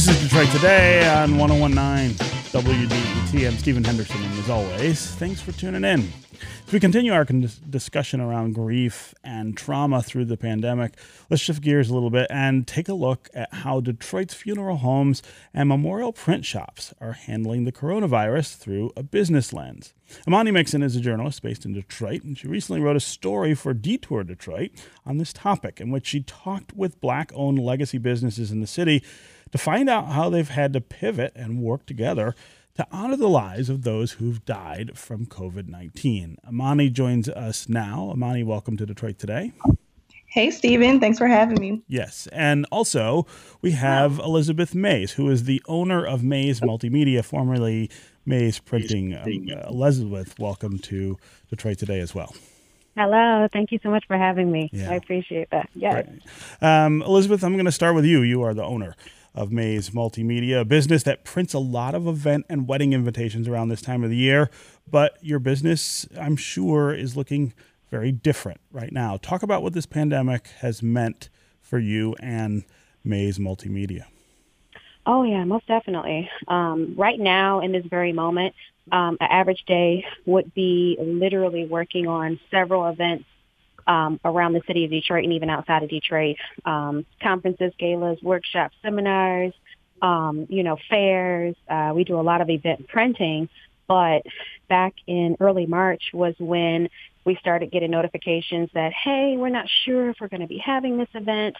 This is Detroit Today on 1019 WDET. I'm Stephen Henderson, and as always, thanks for tuning in. As we continue our con- discussion around grief and trauma through the pandemic, let's shift gears a little bit and take a look at how Detroit's funeral homes and memorial print shops are handling the coronavirus through a business lens. Imani Mixon is a journalist based in Detroit, and she recently wrote a story for Detour Detroit on this topic, in which she talked with black owned legacy businesses in the city to find out how they've had to pivot and work together to honor the lives of those who've died from COVID 19. Imani joins us now. Imani, welcome to Detroit today. Hey, Stephen. Thanks for having me. Yes. And also, we have Elizabeth Mays, who is the owner of Mays Multimedia, formerly Mays Printing. Um, Elizabeth, welcome to Detroit today as well. Hello. Thank you so much for having me. Yeah. I appreciate that. Yeah. Um, Elizabeth, I'm going to start with you. You are the owner of Mays Multimedia, a business that prints a lot of event and wedding invitations around this time of the year. But your business, I'm sure, is looking very different right now. Talk about what this pandemic has meant for you and Mays Multimedia. Oh, yeah, most definitely. Um, right now, in this very moment, um, an average day would be literally working on several events um, around the city of Detroit and even outside of Detroit. Um, conferences, galas, workshops, seminars, um, you know, fairs. Uh, we do a lot of event printing. But back in early March was when we started getting notifications that, hey, we're not sure if we're going to be having this event.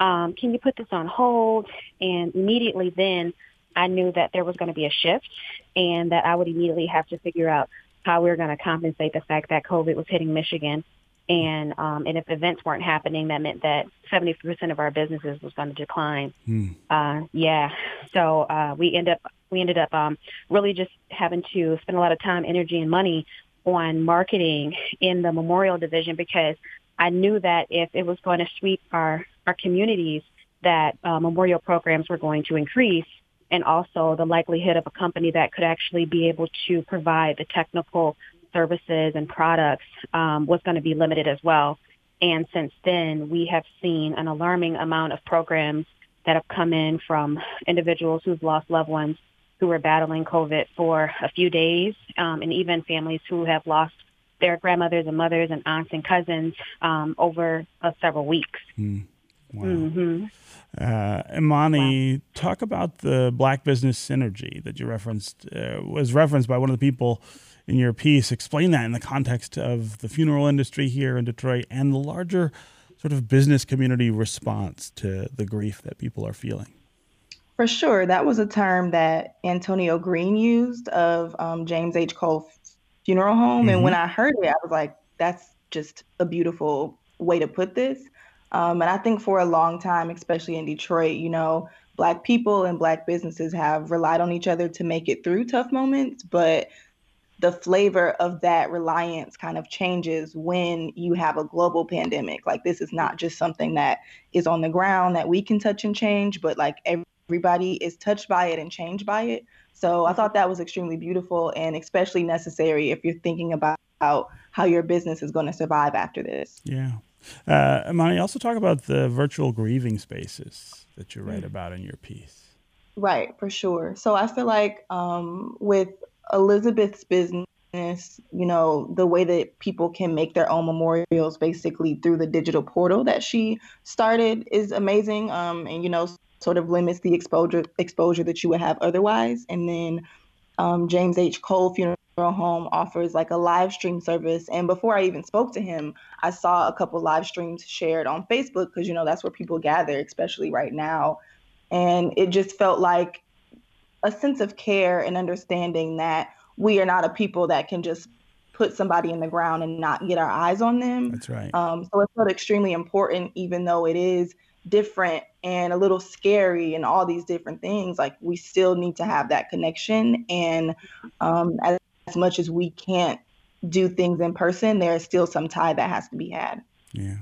Um, can you put this on hold? And immediately then I knew that there was going to be a shift and that I would immediately have to figure out how we were going to compensate the fact that COVID was hitting Michigan and um, and if events weren't happening, that meant that 70% of our businesses was going to decline. Hmm. Uh, yeah, so uh, we end up we ended up um, really just having to spend a lot of time, energy, and money on marketing in the memorial division because I knew that if it was going to sweep our our communities, that uh, memorial programs were going to increase. And also the likelihood of a company that could actually be able to provide the technical services and products um, was going to be limited as well. And since then, we have seen an alarming amount of programs that have come in from individuals who've lost loved ones who were battling COVID for a few days, um, and even families who have lost their grandmothers and mothers and aunts and cousins um, over uh, several weeks. Mm. Wow. Mm-hmm. Uh, Imani, wow. talk about the Black Business Synergy that you referenced. Uh, was referenced by one of the people in your piece. Explain that in the context of the funeral industry here in Detroit and the larger sort of business community response to the grief that people are feeling. For sure. That was a term that Antonio Green used of um, James H. Cole Funeral Home. Mm-hmm. And when I heard it, I was like, that's just a beautiful way to put this. Um, and I think for a long time, especially in Detroit, you know, Black people and Black businesses have relied on each other to make it through tough moments. But the flavor of that reliance kind of changes when you have a global pandemic. Like this is not just something that is on the ground that we can touch and change, but like everybody is touched by it and changed by it. So I thought that was extremely beautiful and especially necessary if you're thinking about how your business is going to survive after this. Yeah. Uh, Imani, also talk about the virtual grieving spaces that you write mm. about in your piece. Right, for sure. So I feel like um, with Elizabeth's business, you know, the way that people can make their own memorials basically through the digital portal that she started is amazing. Um, and you know, sort of limits the exposure exposure that you would have otherwise. And then um, James H. Cole Funeral Home offers like a live stream service. And before I even spoke to him, I saw a couple live streams shared on Facebook because you know that's where people gather, especially right now. And it just felt like a sense of care and understanding that we are not a people that can just put somebody in the ground and not get our eyes on them. That's right. Um, so it felt extremely important, even though it is different and a little scary and all these different things. Like we still need to have that connection, and um, as, as much as we can't do things in person, there is still some tie that has to be had. Yeah.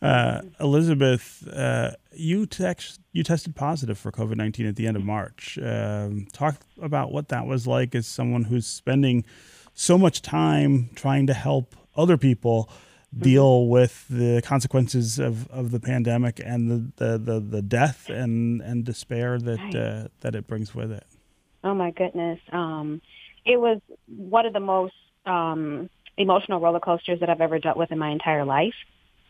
Uh, Elizabeth, uh, you text, you tested positive for COVID nineteen at the end of March. Um, talk about what that was like as someone who's spending so much time trying to help other people deal with the consequences of, of the pandemic and the, the, the, the death and, and despair that uh, that it brings with it. Oh my goodness. Um, it was one of the most um, emotional roller coasters that I've ever dealt with in my entire life.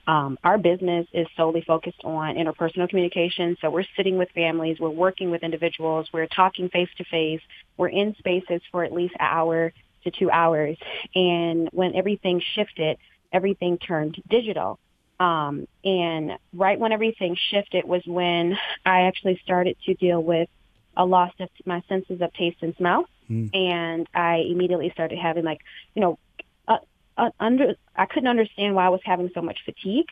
Um, our business is solely focused on interpersonal communication. So we're sitting with families, we're working with individuals, we're talking face to face, we're in spaces for at least an hour to two hours. And when everything shifted, everything turned digital. Um, and right when everything shifted was when I actually started to deal with a loss of my senses of taste and smell. Hmm. And I immediately started having like, you know, under, I couldn't understand why I was having so much fatigue.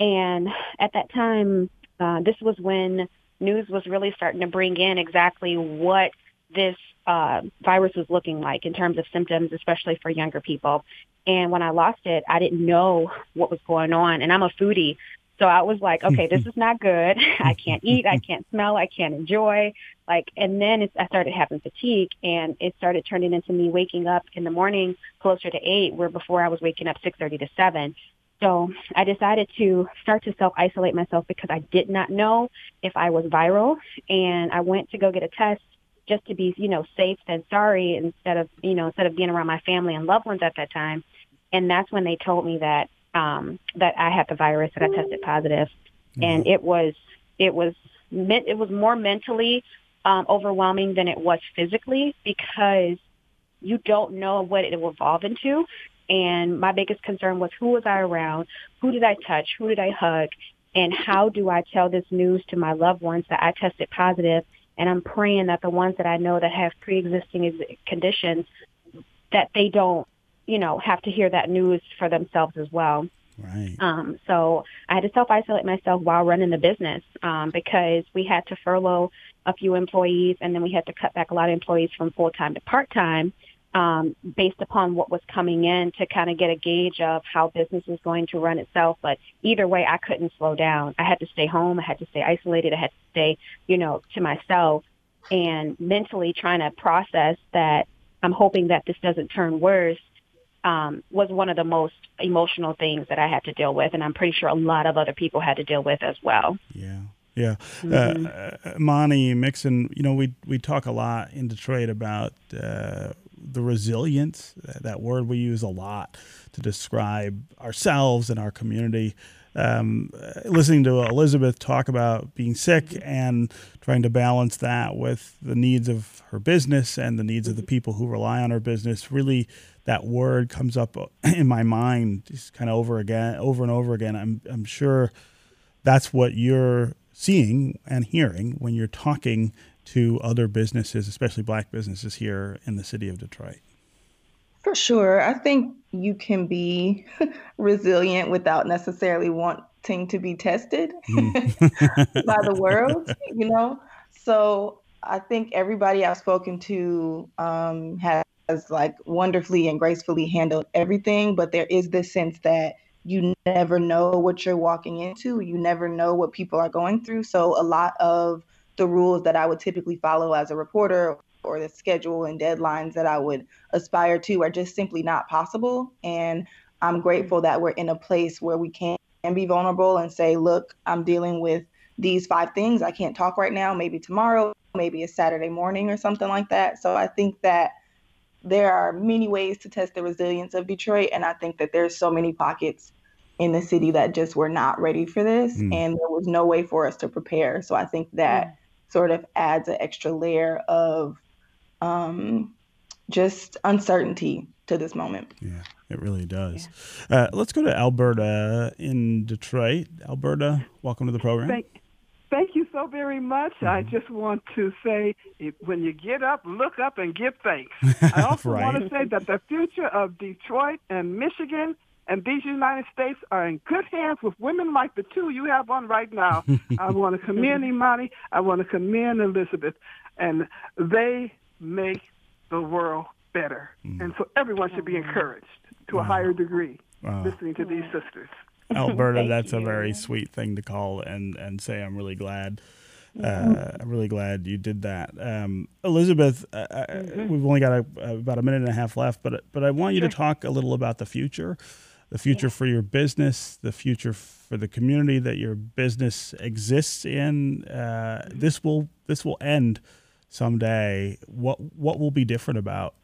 And at that time, uh, this was when news was really starting to bring in exactly what this uh, virus was looking like in terms of symptoms, especially for younger people. And when I lost it, I didn't know what was going on. And I'm a foodie. So I was like, okay, this is not good. I can't eat. I can't smell. I can't enjoy. Like, and then it's, I started having fatigue and it started turning into me waking up in the morning closer to eight, where before I was waking up 6.30 to seven. So I decided to start to self-isolate myself because I did not know if I was viral. And I went to go get a test just to be, you know, safe than sorry instead of, you know, instead of being around my family and loved ones at that time. And that's when they told me that, um, that I had the virus, and I tested positive. And it was, it was, it was more mentally, um, overwhelming than it was physically because you don't know what it will evolve into. And my biggest concern was who was I around? Who did I touch? Who did I hug? And how do I tell this news to my loved ones that I tested positive? And I'm praying that the ones that I know that have pre-existing ex- conditions, that they don't, you know, have to hear that news for themselves as well. Right. Um, so I had to self-isolate myself while running the business um, because we had to furlough a few employees and then we had to cut back a lot of employees from full-time to part-time um, based upon what was coming in to kind of get a gauge of how business was going to run itself. But either way, I couldn't slow down. I had to stay home. I had to stay isolated. I had to stay, you know, to myself and mentally trying to process that I'm hoping that this doesn't turn worse um, was one of the most emotional things that I had to deal with, and I'm pretty sure a lot of other people had to deal with as well. Yeah. Yeah. Uh, uh, Monty Mixon, you know, we, we talk a lot in Detroit about uh, the resilience, that, word we use a lot to describe ourselves and our community. Um, uh, listening to Elizabeth talk about being sick and trying to balance that with the needs of her business and the needs of the people who rely on her business, really that word comes up in my mind just kind of over again, over and over again. I'm, I'm sure that's what you're seeing and hearing when you're talking to other businesses, especially black businesses here in the city of Detroit. For sure. I think you can be resilient without necessarily wanting to be tested by the world, you know? So I think everybody I've spoken to um, has like wonderfully and gracefully handled everything, but there is this sense that you never know what you're walking into. You never know what people are going through. So a lot of the rules that I would typically follow as a reporter or the schedule and deadlines that I would aspire to are just simply not possible. And I'm grateful that we're in a place where we can be vulnerable and say, look, I'm dealing with these five things. I can't talk right now. Maybe tomorrow, maybe a Saturday morning or something like that. So I think that there are many ways to test the resilience of Detroit. And I think that there's so many pockets in the city that just were not ready for this. Mm. And there was no way for us to prepare. So I think that sort of adds an extra layer of um, just uncertainty to this moment. Yeah, it really does. Uh, let's go to Alberta in Detroit. Alberta, welcome to the program. Thank, thank you so very much. I mm-hmm. just want to say, when you get up, look up and give thanks. I also Right. want to say that the future of Detroit and Michigan and these United States are in good hands with women like the two you have on right now. I want to commend Imani. I want to commend Elizabeth. And they make the world better. Mm. And so everyone should be encouraged to a higher degree Wow. listening to these sisters. Alberta, that's a very sweet thing to call and, and say. I'm really glad. Uh, I'm really glad you did that, um, Elizabeth. Uh, uh, We've only got a, about a minute and a half left, but but I want you to talk a little about the future the future for your business, the future for the community that your business exists in. Uh, this will this will end someday. What what will be different about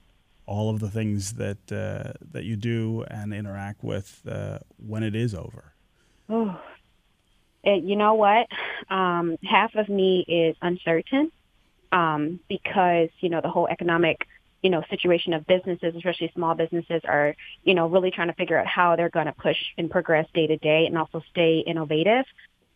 all of the things that uh, that you do and interact with uh, when it is over? Oh, you know what? Um, half of me is uncertain um, because you know the whole economic you know situation of businesses, especially small businesses, are you know really trying to figure out how they're going to push and progress day to day and also stay innovative.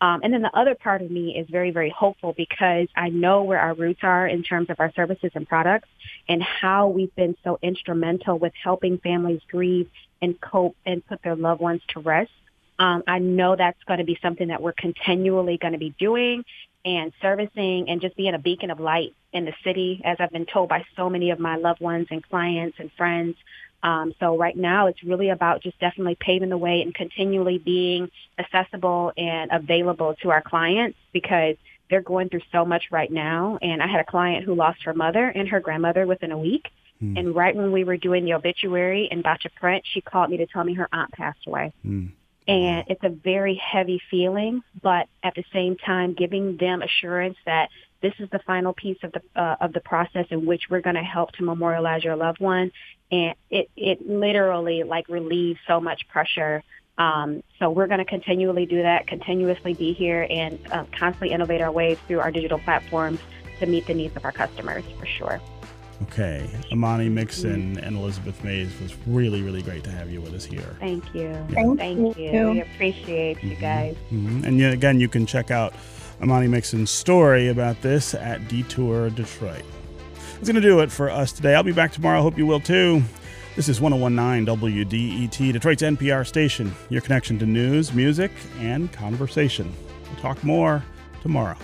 Um, and then the other part of me is very, very hopeful because I know where our roots are in terms of our services and products and how we've been so instrumental with helping families grieve and cope and put their loved ones to rest. Um, I know that's going to be something that we're continually going to be doing and servicing and just being a beacon of light in the city, as I've been told by so many of my loved ones and clients and friends. Um, so right now, it's really about just definitely paving the way and continually being accessible and available to our clients because they're going through so much right now. And I had a client who lost her mother and her grandmother within a week. Mm. And right when we were doing the obituary in Bacha Print, she called me to tell me her aunt passed away. Mm. And it's a very heavy feeling, but at the same time, giving them assurance that this is the final piece of the uh, of the process in which we're going to help to memorialize your loved one, and it it literally like relieves so much pressure. Um, so we're going to continually do that, continuously be here, and uh, constantly innovate our ways through our digital platforms to meet the needs of our customers for sure. Okay. Imani Mixon and Elizabeth Mays was really, really great to have you with us here. Thank you. Yeah. Thank, Thank you. you. We appreciate mm-hmm. you guys. Mm-hmm. And yet again, you can check out Imani Mixon's story about this at Detour Detroit. That's going to do it for us today. I'll be back tomorrow. Hope you will too. This is 1019 WDET, Detroit's NPR station, your connection to news, music, and conversation. We'll talk more tomorrow.